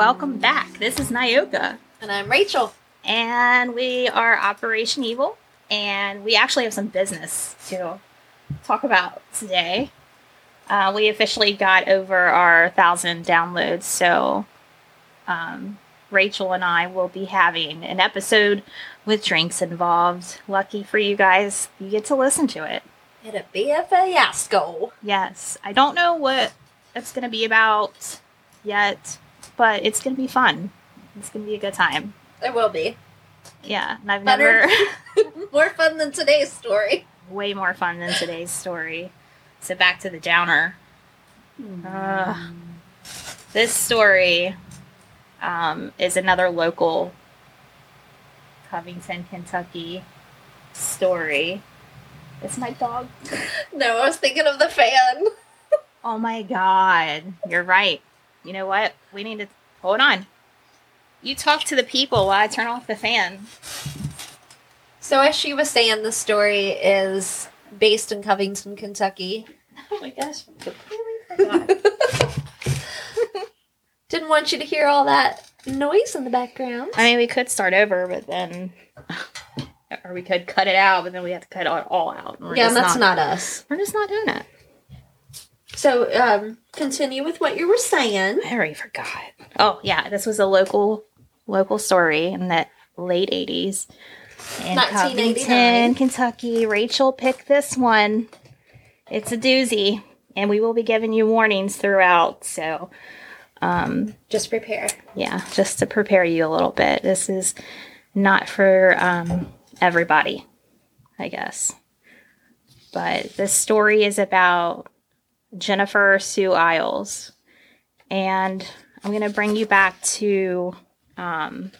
welcome back. This is Nyoka, And I'm Rachael. and we are Operation Evil, and we actually have some business to talk about today. Uh, we officially got over our thousand downloads, so um, Rachael and I will be having an episode with drinks involved. Lucky for you guys, you get to listen to it. It'll be a fiasco. Yes, I don't know what it's going to be about yet, but it's going to be fun. It's going to be a good time. It will be. Yeah, and I've Better. never More fun than today's story. way more fun than today's story. So back to the downer. Ugh. this story um, is another local Covington, Kentucky story. It's my dog. No, I was thinking of the fan. Oh my god, you're right. You know what? We need to hold on. You talk to the people while I turn off the fan. So, as she was saying, the story is based in Covington, Kentucky. Oh my gosh, I completely forgot. Didn't want you to hear all that noise in the background. I mean, we could start over, but then, or we could cut it out, but then we have to cut it all out. Yeah, that's not, us. We're just not doing it. So, um, continue with what you were saying. I already forgot. Oh yeah, this was a local local story in the late eighties in Covington, Kentucky. Rachael picked this one. It's a doozy, and we will be giving you warnings throughout. So um, Just prepare. yeah, just to prepare you a little bit. This is not for um, everybody, I guess. But this story is about Jennifer Sue Iles. And I'm going to bring you back to um,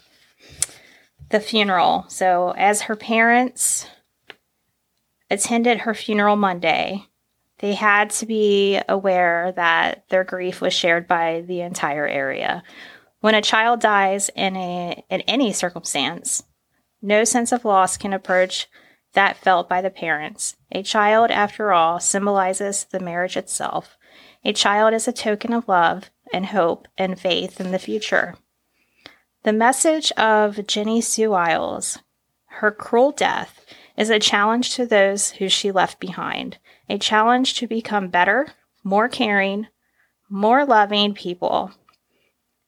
the funeral. So, as her parents attended her funeral Monday, they had to be aware that their grief was shared by the entire area. When a child dies in a in any circumstance, no sense of loss can approach that felt by the parents. A child, after all, symbolizes the marriage itself. A child is a token of love and hope and faith in the future. The message of Jenny Sue Iles, her cruel death, is a challenge to those who she left behind, a challenge to become better, more caring, more loving people.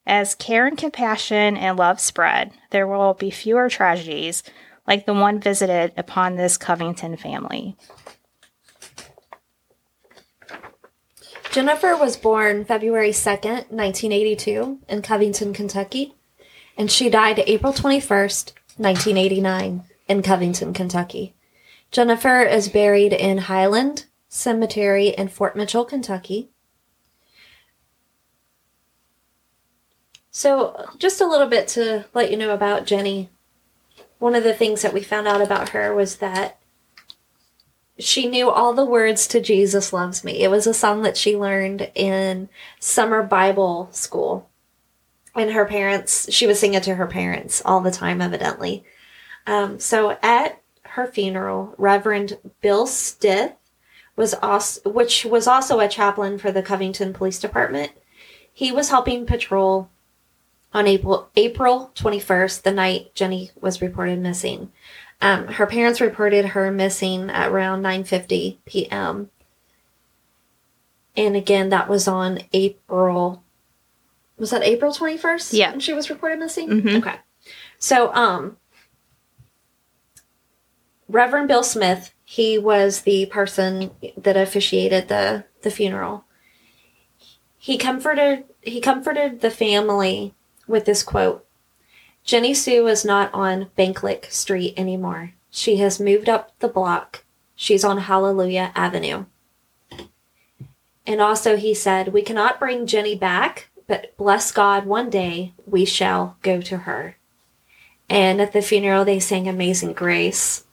As care and compassion and love spread, there will be fewer tragedies like the one visited upon this Covington family. Jennifer was born February 2nd, 1982, in Covington, Kentucky, and she died April 21st, 1989, in Covington, Kentucky. Jennifer is buried in Highland Cemetery in Fort Mitchell, Kentucky. So, just a little bit to let you know about Jenny. One of the things that we found out about her was that she knew all the words to Jesus Loves Me. It was a song that she learned in summer Bible school. And her parents, she was singing to her parents all the time, evidently. Um, so at her funeral, Reverend Bill Stith was also, which was also a chaplain for the Covington Police Department. He was helping patrol on April April 21st, the night Jenny was reported missing. Um, her parents reported her missing at around 9:50 p.m. And again, that was on April. Was that April 21st? Yeah. when she was reported missing. Mhm. Okay. So, um, Reverend Bill Smith, he was the person that officiated the the funeral. He comforted he comforted the family with this quote. Jenny Sue is not on Banklick Street anymore. She has moved up the block. She's on Hallelujah Avenue. And also, he said, We cannot bring Jenny back, but bless God, one day we shall go to her. And at the funeral, they sang Amazing Grace.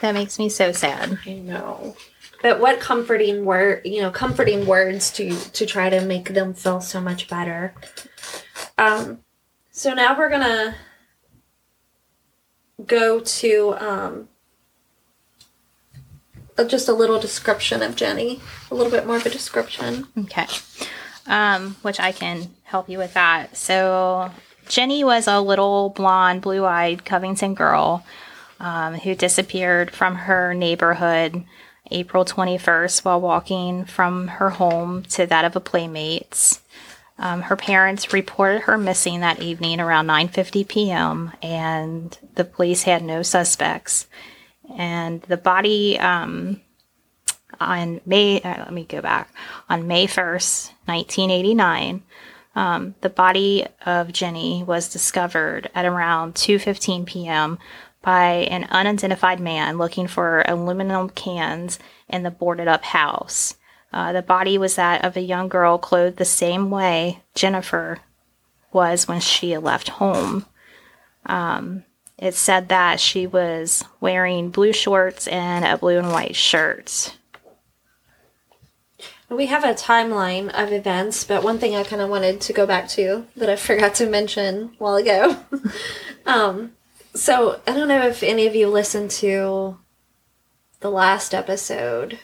That makes me so sad. I know. But what comforting word, you know, comforting words to to try to make them feel so much better. Um, so now we're gonna go to um, just a little description of Jenny, a little bit more of a description. Okay. um, which I can help you with that. So, Jenny was a little blonde, blue eyed Covington girl um, who disappeared from her neighborhood April 21st while walking from her home to that of a playmate's. Um, her parents reported her missing that evening around 9:50 p.m. and the police had no suspects. And the body um, on May, uh, let me go back, on May 1st, 1989, um, the body of Jenny was discovered at around 2:15 p.m. by an unidentified man looking for aluminum cans in the boarded up house. Uh, the body was that of a young girl clothed the same way Jennifer was when she left home. Um, it said that she was wearing blue shorts and a blue and white shirt. We have a timeline of events, but one thing I kind of wanted to go back to that I forgot to mention a while ago. um, so I don't know if any of you listened to the last episode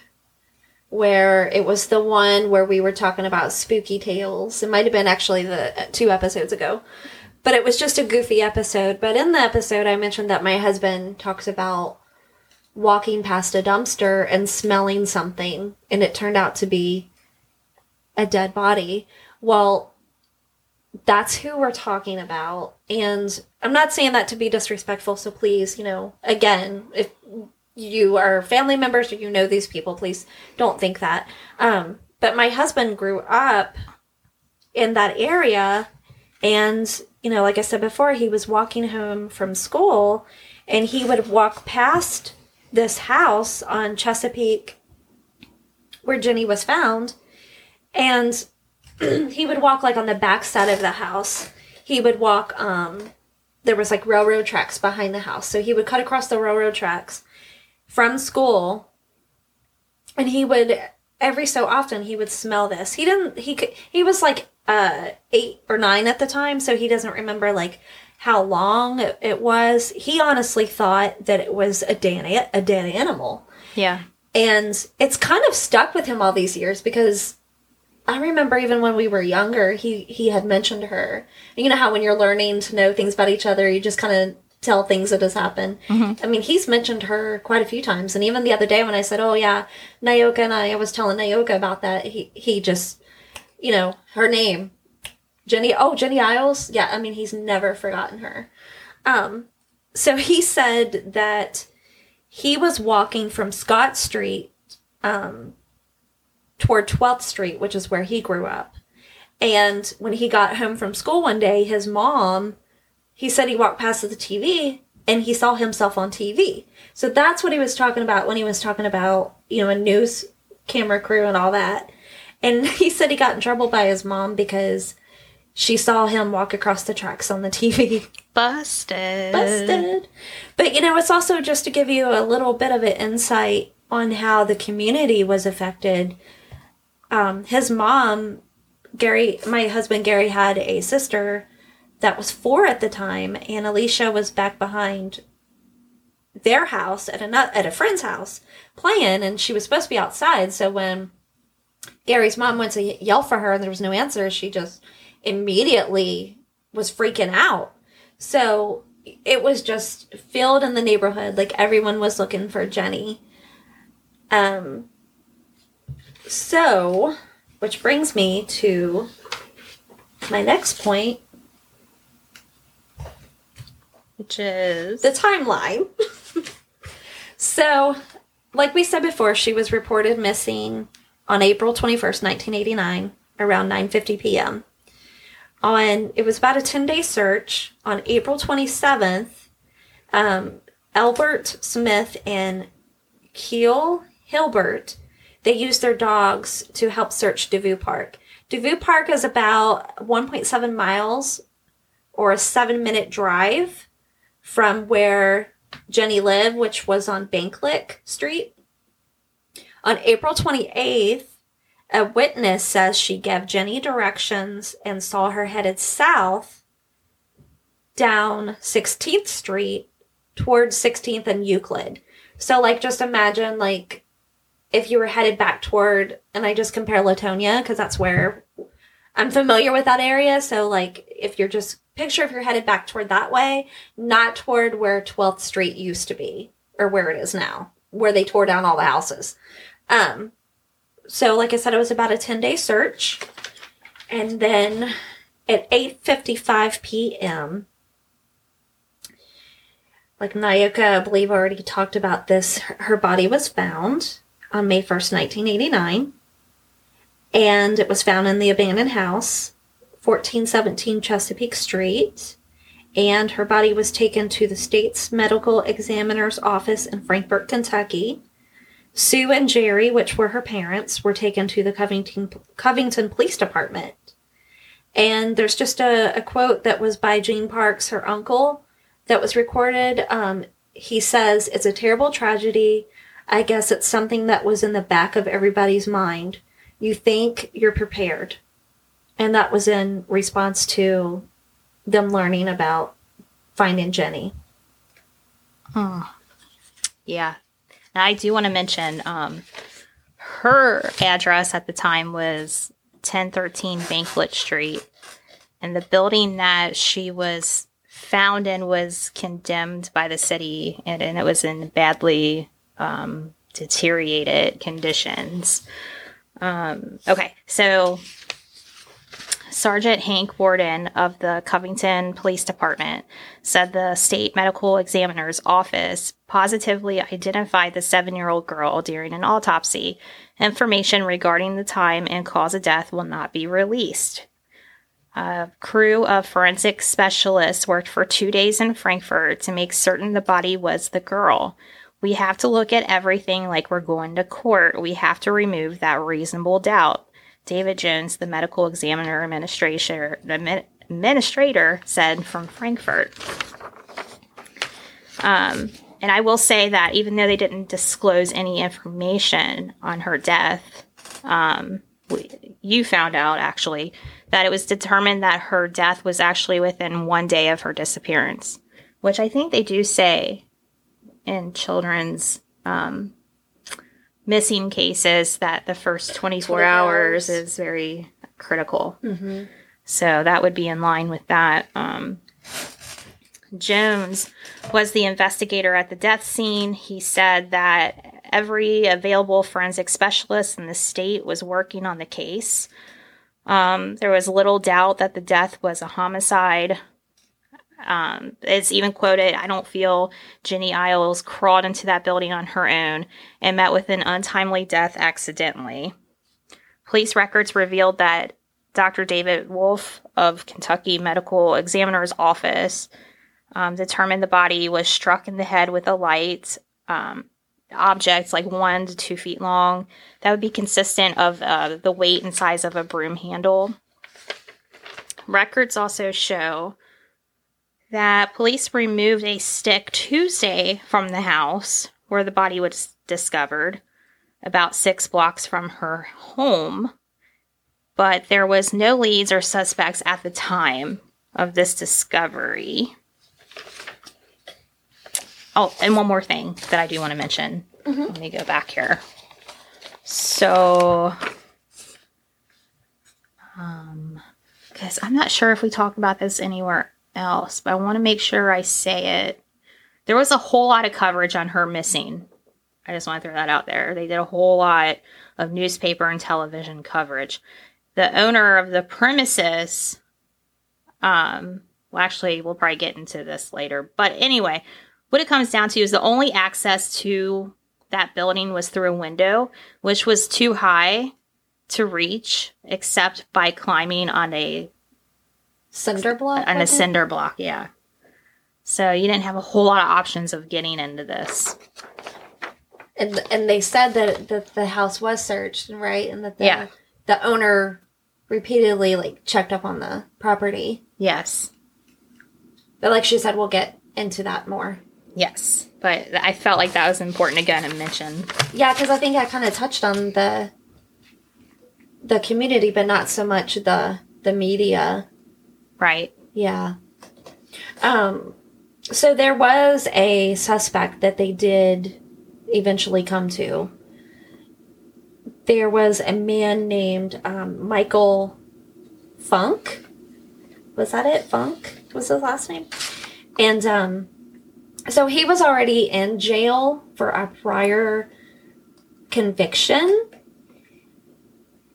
where it was the one where we were talking about spooky tales. It might have been actually the two episodes ago. But it was just a goofy episode. But in the episode I mentioned that my husband talks about walking past a dumpster and smelling something and it turned out to be a dead body. Well, that's who we're talking about. And I'm not saying that to be disrespectful, so please, you know, again, if you are family members or you know these people, please don't think that. Um, but my husband grew up in that area and you know like i said before he was walking home from school and he would walk past this house on chesapeake where jenny was found and he would walk like on the back side of the house he would walk um there was like railroad tracks behind the house. So he would cut across the railroad tracks from school and he would every so often he would smell this. He didn't he could he was like uh eight or nine at the time so he doesn't remember like how long it, it was. He honestly thought that it was a dead a dead animal. Yeah. and it's kind of stuck with him all these years because I remember even when we were younger, he he had mentioned her. You know how when you're learning to know things about each other, you just kind of tell things that has happened. I mean, he's mentioned her quite a few times, and even the other day when I said, "Oh yeah, Nyoka," and I, I was telling Nyoka about that, he he just, you know, her name, Jenny. Oh, Jenny Iles. Yeah, I mean, he's never forgotten her. Um, so he said that he was walking from Scott Street um, toward 12th Street, which is where he grew up. And when he got home from school one day, his mom, he said he walked past the TV and he saw himself on TV. So that's what he was talking about when he was talking about, you know, a news camera crew and all that. And he said he got in trouble by his mom because she saw him walk across the tracks on the TV. Busted. Busted. But you know, it's also just to give you a little bit of an insight on how the community was affected. Um, his mom, Gary, my husband Gary had a sister that was four at the time, and Alicia was back behind their house at a at a friend's house playing, and she was supposed to be outside. So when Gary's mom went to yell for her and there was no answer, she just immediately was freaking out. So it was just filled in the neighborhood. Like everyone was looking for Jenny. Um, so, which brings me to my next point Which is the timeline. so, like we said before, she was reported missing on April 21st, 1989, around 9:50 p.m. On it was about a 10-day search on April 27th. Um, Albert Smith and Keel Hilbert they used their dogs to help search Devou Park. Devou Park is about 1.7 miles or a 7-minute drive from where Jenny lived, which was on Banklick Street. On April 28th, a witness says she gave Jenny directions and saw her headed south down 16th Street towards 16th and Euclid. So, like, just imagine, like, if you were headed back toward, and I just compare Latonia because that's where I'm familiar with that area, so like if you're just picture if you're headed back toward that way, not toward where 12th Street used to be or where it is now, where they tore down all the houses. Um so like I said it was about a 10-day search. And then at 8:55 p.m. like Nyoka, I believe already talked about this, her body was found on May 1st, 1989 and it was found in the abandoned house, 1417 Chesapeake Street. And her body was taken to the state's medical examiner's office in Frankfort, Kentucky. Sue and Jerry, which were her parents, were taken to the Covington, Covington Police Department. And there's just a, a quote that was by Gene Parks, her uncle, that was recorded. Um, he says, It's a terrible tragedy. I guess it's something that was in the back of everybody's mind you think you're prepared. And that was in response to them learning about finding Jenny. Oh, Yeah. And I do want to mention um, her address at the time was 1013 Banklick Street. And the building that she was found in was condemned by the city and, and it was in badly um, deteriorated conditions. Um, okay, so Sergeant Hank Warden of the Covington Police Department said the state medical examiner's office positively identified the seven year old girl during an autopsy. Information regarding the time and cause of death will not be released. A crew of forensic specialists worked for two days in Frankfort to make certain the body was the girl. We have to look at everything like we're going to court. We have to remove that reasonable doubt. David Jones, the medical examiner administrator, administrator said from Frankfort. Um, and I will say that even though they didn't disclose any information on her death, um, we, you found out actually that it was determined that her death was actually within one day of her disappearance, which I think they do say in children's um, missing cases that the first 24 hours. hours. is very critical. So that would be in line with that. Um, Jones was the investigator at the death scene. He said that every available forensic specialist in the state was working on the case. Um, there was little doubt that the death was a homicide. Um, it's even quoted I don't feel Jenny Iles crawled into that building on her own and met with an untimely death accidentally. Police records revealed that Dr. David Wolf of Kentucky Medical Examiner's Office um, determined the body was struck in the head with a light um, object, like one to two feet long. That would be consistent of uh, the weight and size of a broom handle. Records also show that police removed a stick Tuesday from the house where the body was discovered, about six blocks from her home. But there was no leads or suspects at the time of this discovery. Oh, and one more thing that I do want to mention. Let me go back here. So, um, because I'm not sure if we talked about this anywhere else, but I want to make sure I say it. There was a whole lot of coverage on her missing. I just want to throw that out there. They did a whole lot of newspaper and television coverage. The owner of the premises, um, well, actually, we'll probably get into this later. But anyway, what it comes down to is the only access to that building was through a window, which was too high to reach except by climbing on a Cinder block? on a cinder block, yeah. So you didn't have a whole lot of options of getting into this. And and they said that that the house was searched, right? And that the Yeah. the owner repeatedly like checked up on the property. Yes. But like she said, we'll get into that more. Yes. But I felt like that was important again to mention. Yeah, because I think I kind of touched on the the community, but not so much the the media. Right. Yeah. Um. So there was a suspect that they did eventually come to. There was a man named um, Michael Funk. Was that it? Funk was his last name. And um, so he was already in jail for a prior conviction.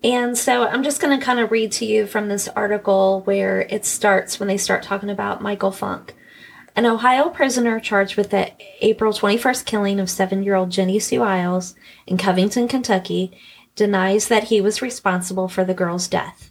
And so I'm just going to kind of read to you from this article where it starts when they start talking about Michael Funk. An Ohio prisoner charged with the April 21st killing of seven year old Jenny Sue Iles in Covington, Kentucky, denies that he was responsible for the girl's death.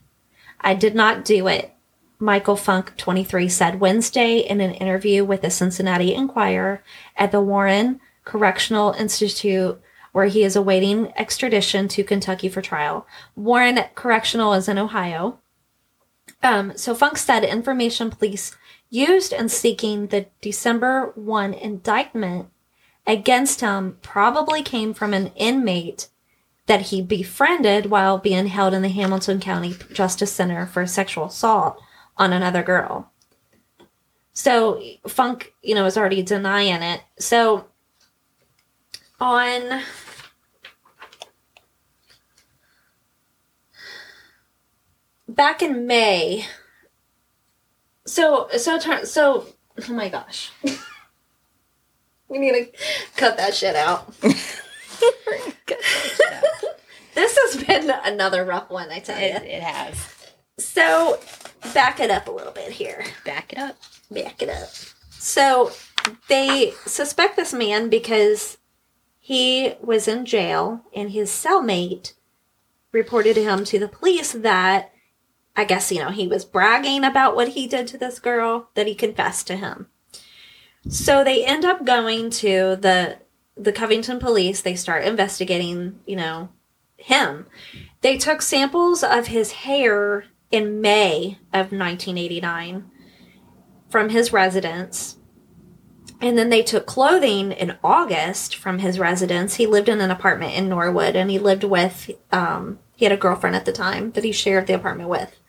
I did not do it, Michael Funk, 23, said Wednesday in an interview with the Cincinnati Enquirer at the Warren Correctional Institute, where he is awaiting extradition to Kentucky for trial. Warren Correctional is in Ohio. Um, so Funk said information police used in seeking the December 1 indictment against him probably came from an inmate that he befriended while being held in the Hamilton County Justice Center for sexual assault on another girl. So Funk, you know, is already denying it. So on back in May. So so turn so oh my gosh. we need to cut that shit out. this has been another rough one, I tell you. It, it has. So, back it up a little bit here. Back it up. Back it up. So, they suspect this man because he was in jail and his cellmate reported him to the police that I guess, you know, he was bragging about what he did to this girl, that he confessed to him. So they end up going to the the Covington police. They start investigating, you know, him. They took samples of his hair in May of 1989 from his residence. And then they took clothing in August from his residence. He lived in an apartment in Norwood and he lived with, um, he had a girlfriend at the time that he shared the apartment with.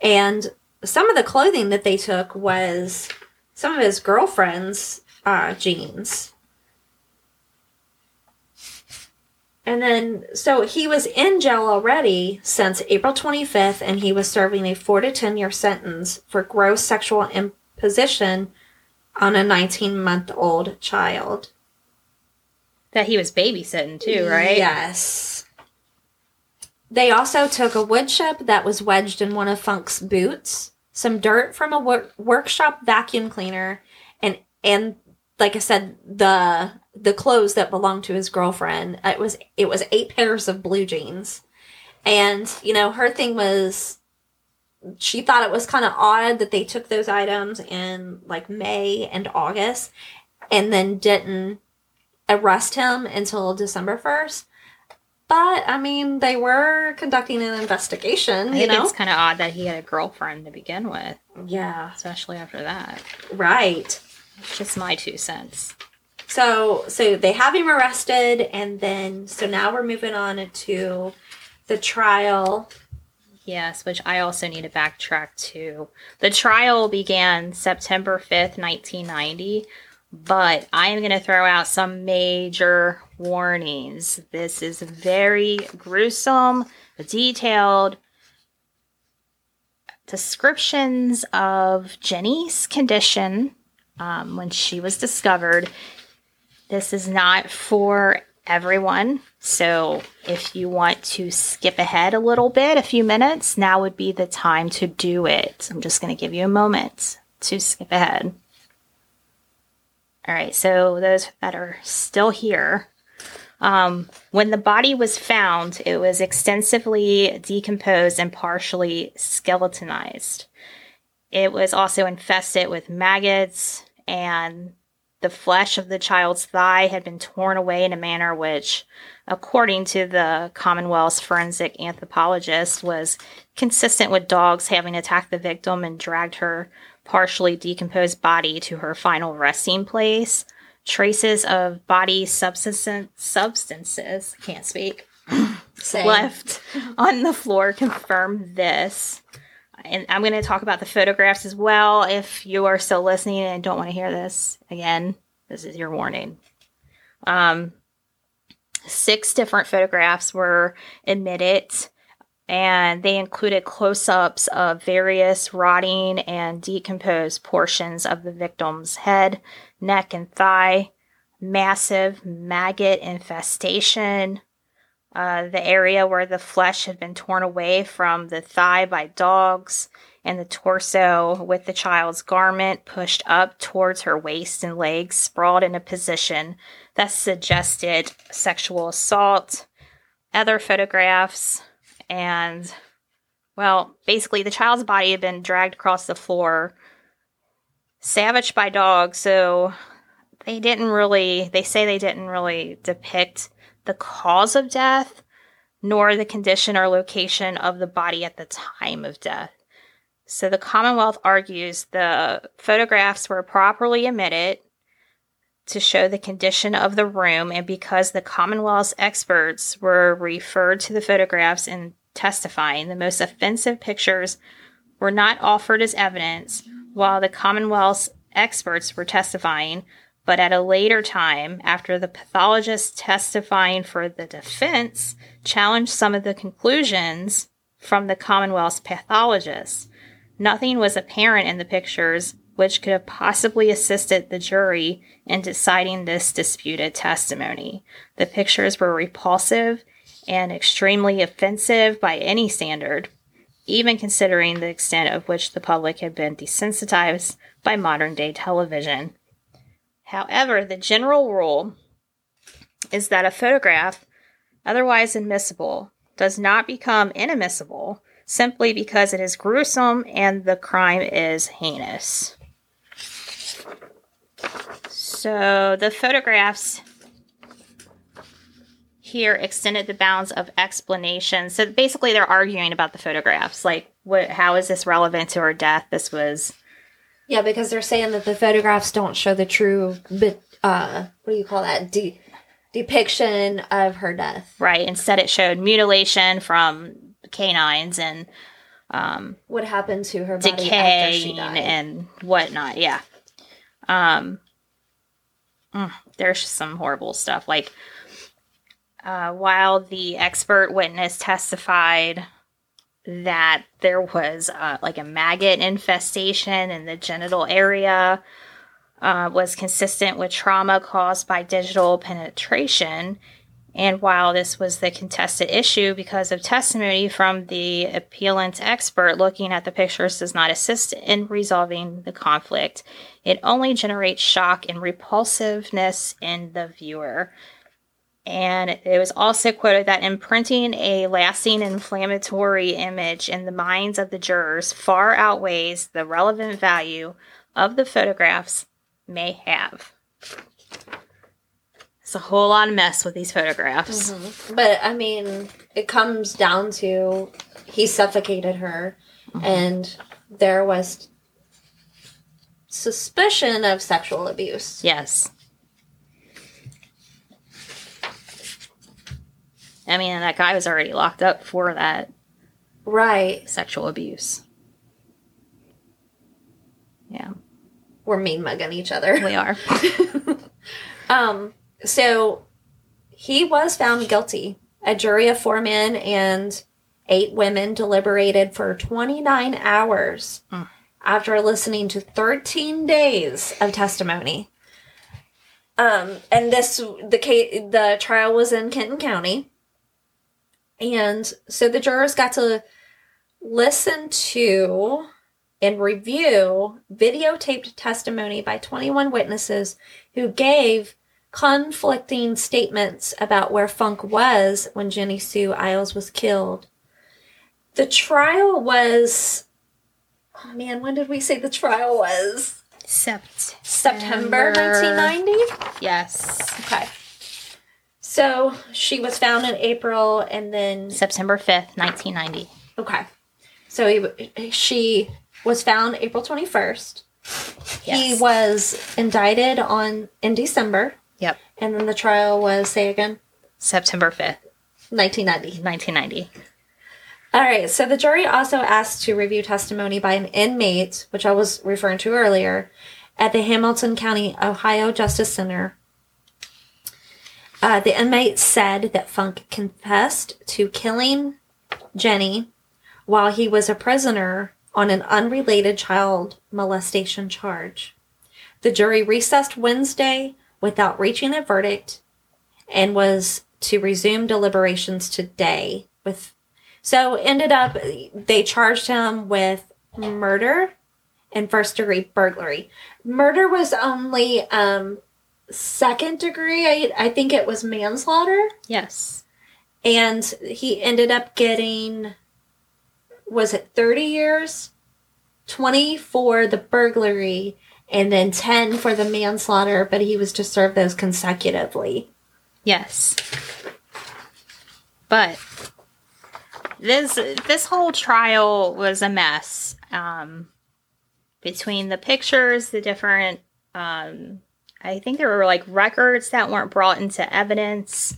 And some of the clothing that they took was some of his girlfriend's uh, jeans. And then, so he was in jail already since April 25th, and he was serving a four to 10 year sentence for gross sexual imposition on a 19 month old child. That he was babysitting too, right? Yes. They also took a wood chip that was wedged in one of Funk's boots, some dirt from a wor- workshop vacuum cleaner, and and like I said, the the clothes that belonged to his girlfriend. It was it was eight pairs of blue jeans, and you know her thing was she thought it was kind of odd that they took those items in like May and August, and then didn't arrest him until December first. But I mean, they were conducting an investigation. I You know, it's kind of odd that he had a girlfriend to begin with, yeah, especially after that. right. It's just my two cents. So so they have him arrested and then so now we're moving on to the trial. Yes, which I also need to backtrack to. The trial began September 5th, 1990, but I am going to throw out some major warnings. This is very gruesome, detailed descriptions of Jenny's condition um, when she was discovered. This is not for everyone. So if you want to skip ahead a little bit, a few minutes, now would be the time to do it. I'm just going to give you a moment to skip ahead. All right, so those that are still here, um, when the body was found, it was extensively decomposed and partially skeletonized. It was also infested with maggots, and the flesh of the child's thigh had been torn away in a manner which, according to the Commonwealth's forensic anthropologist, was consistent with dogs having attacked the victim and dragged her partially decomposed body to her final resting place. Traces of body substance, substances, can't speak, left on the floor confirm this. And I'm going to talk about the photographs as well. If you are still listening and don't want to hear this again, this is your warning. Um, six different photographs were admitted and they included close ups of various rotting and decomposed portions of the victim's head, neck, and thigh, massive maggot infestation, uh, the area where the flesh had been torn away from the thigh by dogs, and the torso with the child's garment pushed up towards her waist and legs, sprawled in a position that suggested sexual assault. Other photographs, and well, basically, the child's body had been dragged across the floor, savaged by dogs, so they didn't really, they say they didn't really depict the cause of death nor the condition or location of the body at the time of death. So the Commonwealth argues the photographs were properly omitted to show the condition of the room, and because the Commonwealth's experts were referred to the photographs in testifying, the most offensive pictures were not offered as evidence while the Commonwealth's experts were testifying, but at a later time, after the pathologist testifying for the defense challenged some of the conclusions from the Commonwealth's pathologist. Nothing was apparent in the pictures which could have possibly assisted the jury in deciding this disputed testimony. The pictures were repulsive and extremely offensive by any standard, even considering the extent of which the public had been desensitized by modern day television. However, the general rule is that a photograph, otherwise admissible, does not become inadmissible simply because it is gruesome and the crime is heinous. So the photographs here extended the bounds of explanation. So basically, they're arguing about the photographs. Like, what? How is this relevant to her death? This was Yeah, because they're saying that the photographs don't show the true, but uh, what do you call that? De- depiction of her death. right. Instead, it showed mutilation from canines and What happened to her body after she died? and whatnot. Yeah. Um, mm, there's some horrible stuff. Like, uh, while the expert witness testified that there was uh, like a maggot infestation in the genital area, uh, was consistent with trauma caused by digital penetration. And while this was the contested issue because of testimony from the appellant expert, looking at the pictures does not assist in resolving the conflict. It only generates shock and repulsiveness in the viewer. And it was also quoted that imprinting a lasting inflammatory image in the minds of the jurors far outweighs the relevant value of the photographs may have. It's a whole lot of mess with these photographs. Mm-hmm. But I mean, it comes down to he suffocated her, mm-hmm. and there was suspicion of sexual abuse. Yes. I mean, that guy was already locked up for that Right. sexual abuse. Yeah, We're mean mugging each other. we are. Um, so he was found guilty. A jury of four men and eight women deliberated for 29 hours Mm. after listening to 13 days of testimony. Um, and this the case, the trial was in Kenton County, and so the jurors got to listen to and review videotaped testimony by 21 witnesses who gave conflicting statements about where Funk was when Jenny Sue Iles was killed. The trial was. Oh man, when did we say the trial was? Sept. September 1990? Yes. Okay. So she was found in April and then. September 5th, 1990. Okay. So he, she was found April 21st. He was indicted on in December. Yep. And then the trial was, say again, September 5th, 1990. 1990. All right, so the jury also asked to review testimony by an inmate, which I was referring to earlier, at the Hamilton County, Ohio Justice Center. Uh, the inmate said that Funk confessed to killing Jenny while he was a prisoner on an unrelated child molestation charge. The jury recessed Wednesday without reaching a verdict and was to resume deliberations today with so ended up they charged him with murder and first degree burglary. Murder was only um second degree. I I think it was manslaughter Yes. and he ended up getting was it 30 years 20 for the burglary and then 10 for the manslaughter but he was to serve those consecutively Yes. But this this whole trial was a mess. Um, between the pictures, the different um, I think there were like records that weren't brought into evidence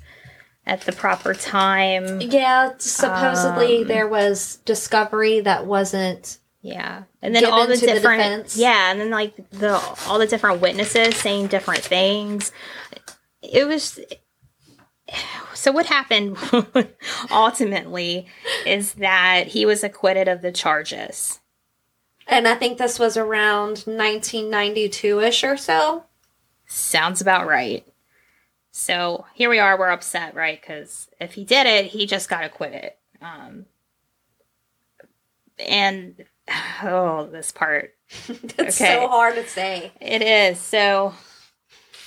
at the proper time. yeah supposedly Um, there was discovery that wasn't Yeah. And then all the to the different. Yeah, and then like the all the different witnesses saying different things. It was so what happened ultimately is that he was acquitted of the charges. and i think this was around 1992ish or so Sounds about right. So here we are, we're upset, right? Because if he did it, he just got acquitted. Um, and oh, this part it's Okay. so hard to say It is. So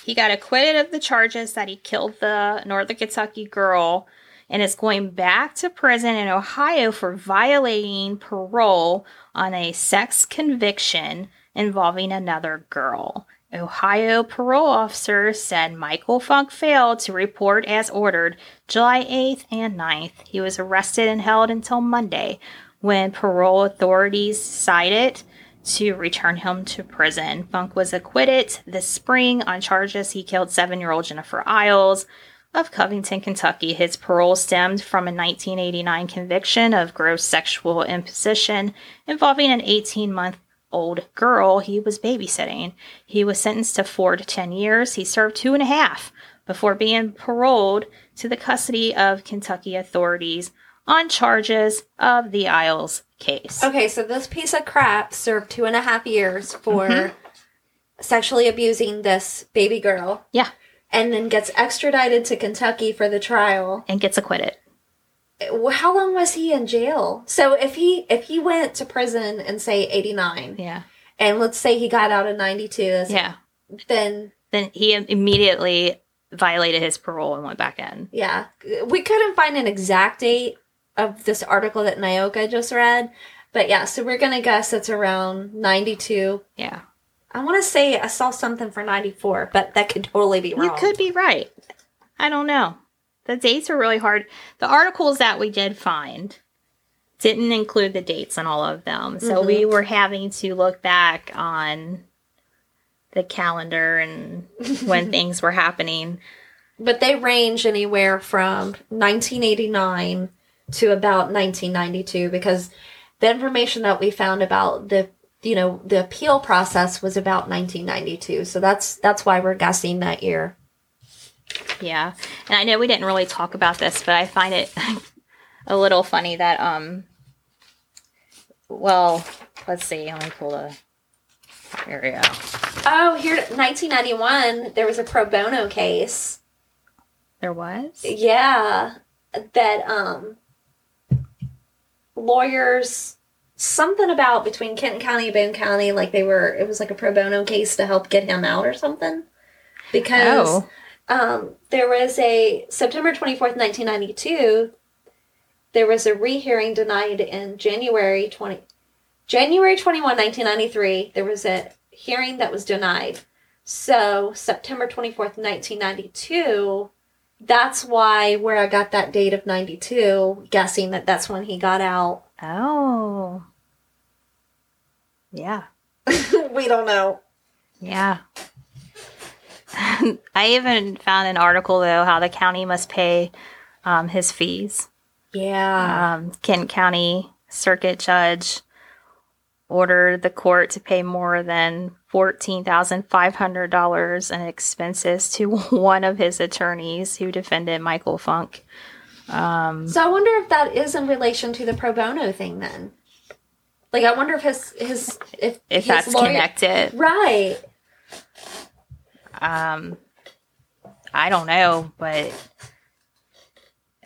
he got acquitted of the charges that he killed the Northern Kentucky girl and is going back to prison in Ohio for violating parole on a sex conviction involving another girl. Ohio parole officers said Michael Funk failed to report as ordered July 8th and 9th. He was arrested and held until Monday when parole authorities decided to return him to prison. Funk was acquitted this spring on charges he killed seven year old Jennifer Iles of Covington, Kentucky. His parole stemmed from a 1989 conviction of gross sexual imposition involving an 18 month old girl he was babysitting. He was sentenced to four to 10 years. He served two and a half before being paroled to the custody of Kentucky authorities on charges of the Iles case. Okay, so this piece of crap served two and a half years for Mm-hmm. sexually abusing this baby girl Yeah, and then gets extradited to Kentucky for the trial. and gets acquitted. How long was he in jail? So if he if he went to prison in say 89 Yeah. and let's say he got out in 92 Yeah. then Then he immediately violated his parole and went back in. yeah, we couldn't find an exact date of this article that Nyoka just read, but yeah, so we're going to guess it's around 92 Yeah. I want to say I saw something for 94, but that could totally be wrong. You could be right. I don't know. The dates are really hard. The articles that we did find didn't include the dates on all of them. So we mm-hmm. were having to look back on the calendar and when things were happening. But they range anywhere from 1989 to about 1992 because the information that we found about the you know the appeal process was about 1992. So that's that's why we're guessing that year. Yeah. And I know we didn't really talk about this, but I find it a little funny that um well, let's see, let me pull the here we go. Oh, here 1991 there was a pro bono case. There was? Yeah, that um lawyers something about between Kenton County and Boone County like they were it was like a pro bono case to help get him out or something. Because Oh. Um there was a September 24th, 1992 there was a rehearing denied in January 20 January 21, 1993 there was a hearing that was denied. So, September 24th, 1992 that's why where I got that date of 92, guessing that that's when he got out. Oh. Yeah. we don't know. Yeah. I even found an article though how the county must pay um, his fees. Yeah. Um, Kent County Circuit Judge ordered the court to pay more than fourteen thousand five hundred dollars in expenses to one of his attorneys who defended Michael Funk. Um, So I wonder if that is in relation to the pro bono thing then. Like I wonder if his his if if his that's lawyer- connected, Right. Um, I don't know, but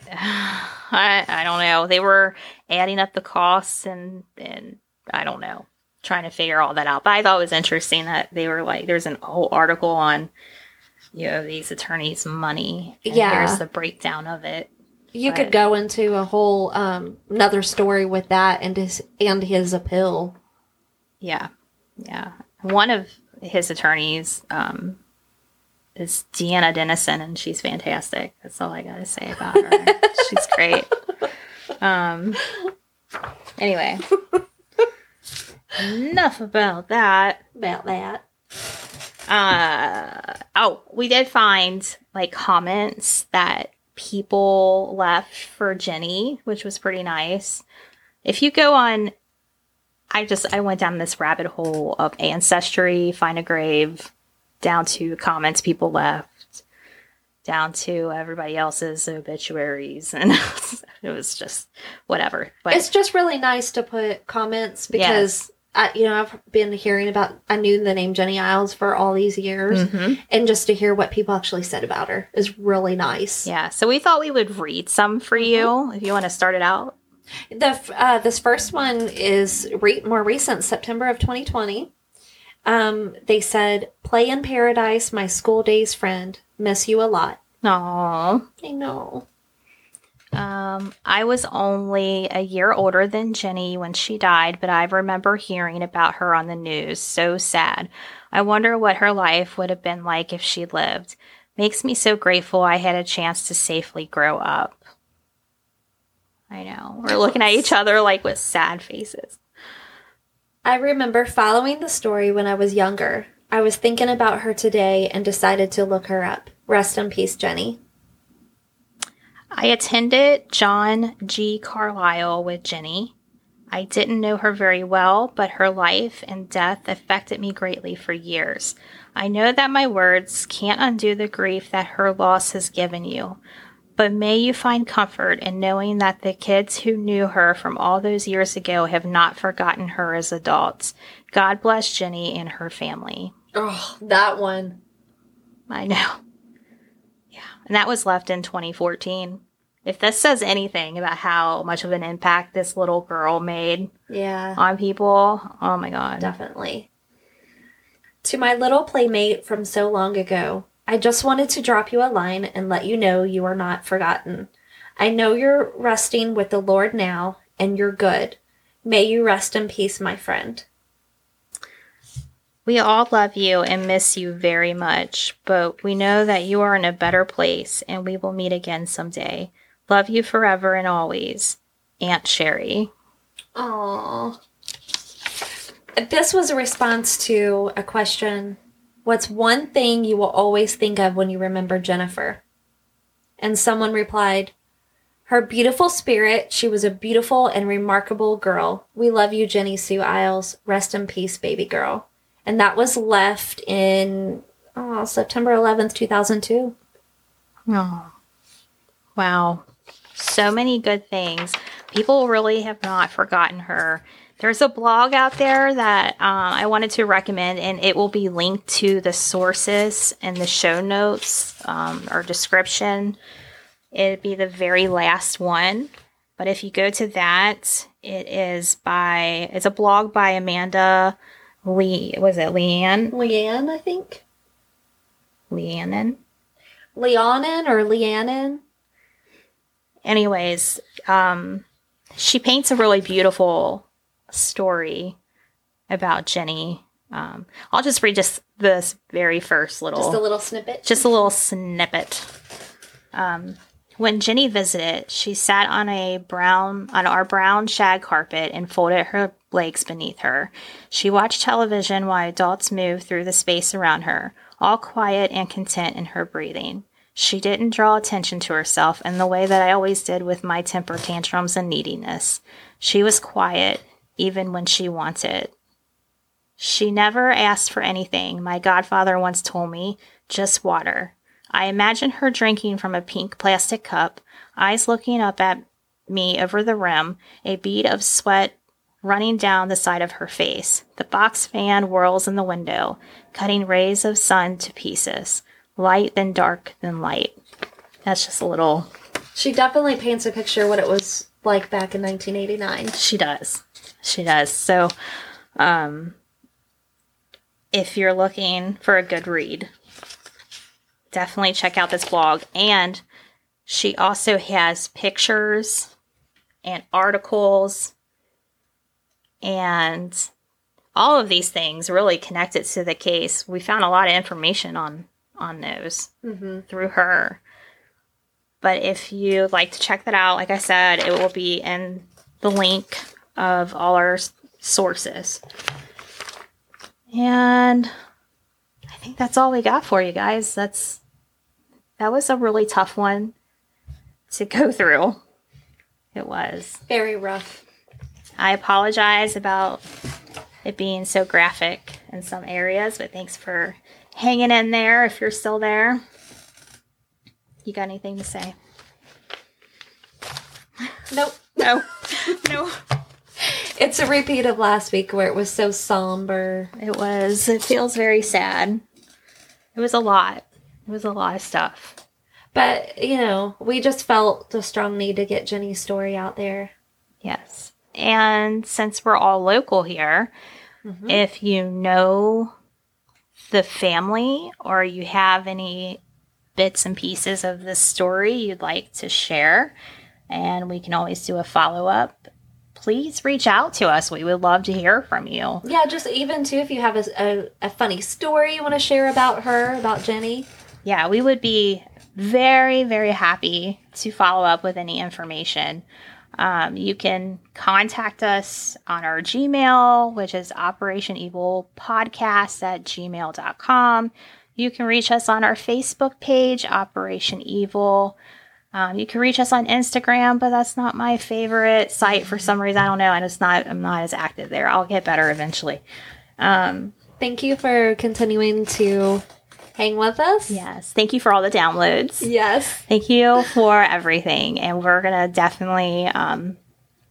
I I don't know. They were adding up the costs and and I don't know, trying to figure all that out. But I thought it was interesting that they were like, there's an whole article on you know these attorneys' money. and Yeah. here's the breakdown of it. You But- could go into a whole um another story with that and his and his appeal. Yeah, yeah. One of his attorneys um, is Deanna Dennison, and she's fantastic. That's all I gotta say about her. she's great. Um. Anyway, enough about that. About that. Uh oh, we did find like comments that people left for Jenny, which was pretty nice. If you go on I just I went down this rabbit hole of ancestry, find a grave, down to comments people left, down to everybody else's obituaries and it was just whatever. But It's just really nice to put comments because I, you know I've been hearing about I knew the name Jenny Iles for all these years Mhm. and just to hear what people actually said about her is really nice. yeah, so we thought we would read some for you if you want to start it out. The uh, this first one is re- more recent, September of 2020. Um, they said, "Play in paradise, my school days friend. Miss you a lot." Aww. I know. Um, I was only a year older than Jenny when she died, but I remember hearing about her on the news. So sad. I wonder what her life would have been like if she lived. Makes me so grateful I had a chance to safely grow up. I know. We're looking at each other like with sad faces. I remember following the story when I was younger. I was thinking about her today and decided to look her up. Rest in peace, Jenny. I attended John G. Carlisle with Jenny. I didn't know her very well, but her life and death affected me greatly for years. I know that my words can't undo the grief that her loss has given you, but may you find comfort in knowing that the kids who knew her from all those years ago have not forgotten her as adults. God bless Jenny and her family. Oh, that one. I know. Yeah. And that was left in 2014. If this says anything about how much of an impact this little girl made Yeah. on people, oh my God. Definitely. To my little playmate from so long ago, I just wanted to drop you a line and let you know you are not forgotten. I know you're resting with the Lord now, and you're good. May you rest in peace, my friend. We all love you and miss you very much, but we know that you are in a better place and we will meet again someday. Love you forever and always. Aunt Sherry. Aww. This was a response to a question What's one thing you will always think of when you remember Jennifer? And someone replied, Her beautiful spirit. She was a beautiful and remarkable girl. We love you, Jenny Sue Iles. Rest in peace, baby girl. And that was left in oh, September 11th, 2002. Oh, wow. So many good things. People really have not forgotten her. There's a blog out there that um, I wanted to recommend, and it will be linked to the sources in the show notes um, or description. It'd be the very last one. But if you go to that, it is by, it's a blog by Amanda Lee, was it Leanne? Leanne, I think. Leannan? Leonin or Leannan. anyways, um, she paints a really beautiful story about Jenny. Um, I'll just read just this very first little, Just a little snippet. just a little snippet. Um, when Jenny visited, she sat on a brown on our brown shag carpet and folded her legs beneath her. She watched television while adults moved through the space around her, all quiet and content in her breathing. She didn't draw attention to herself in the way that I always did with my temper tantrums and neediness. She was quiet, even when she wanted. She never asked for anything, my godfather once told me, just water. I imagine her drinking from a pink plastic cup. eyes looking up at me over the rim, a bead of sweat running down the side of her face. The box fan whirls in the window, cutting rays of sun to pieces. Light, then dark, then light. That's just a little. She definitely paints a picture of what it was like back in 1989. She does. She does. So, um, if you're looking for a good read, definitely check out this blog. And she also has pictures and articles and all of these things really connected to the case. We found a lot of information on on those Mm-hmm. through her. But if you'd like to check that out, like I said, it will be in the link of all our sources. And I think that's all we got for you guys. That's that was a really tough one to go through. It was. Very rough. I apologize about it being so graphic in some areas, but thanks for hanging in there if you're still there. You got anything to say? Nope. No. no. It's a repeat of last week where it was so somber. It was. It feels very sad. It was a lot. It was a lot of stuff. But, you know, we just felt a strong need to get Jenny's story out there. Yes. And since we're all local here, mm-hmm. if you know the family or you have any bits and pieces of this story you'd like to share, and we can always do a follow up, please reach out to us. We would love to hear from you. Yeah, just even too, if you have a, a, a funny story you want to share about her, about Jenny. Yeah, we would be very, very happy to follow up with any information. Um, you can contact us on our Gmail, which is Operation Evil Podcast at gmail.com. You can reach us on our Facebook page, Operation Evil. Um, you can reach us on Instagram, but that's not my favorite site for some reason. I don't know. I'm just not. I'm not as active there. I'll get better eventually. Um, Thank you for continuing to hang with us. yes. Thank you for all the downloads. Yes. Thank you for everything. And we're going to definitely um,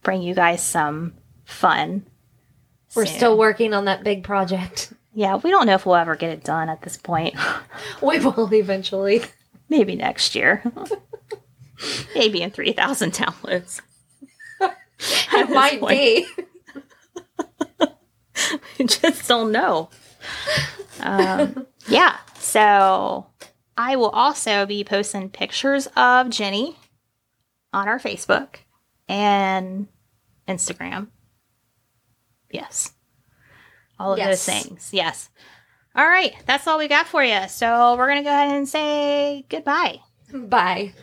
bring you guys some fun. We're soon. still working on that big project. Yeah, we don't know if we'll ever get it done at this point. We will eventually. Maybe next year. Maybe in 3,000 downloads. It might point. be. We just don't know. Um, yeah. So I will also be posting pictures of Jenny on our Facebook and Instagram. Yes. All of Yes. those things. Yes. All right. That's all we got for you. So we're going to go ahead and say goodbye. Bye.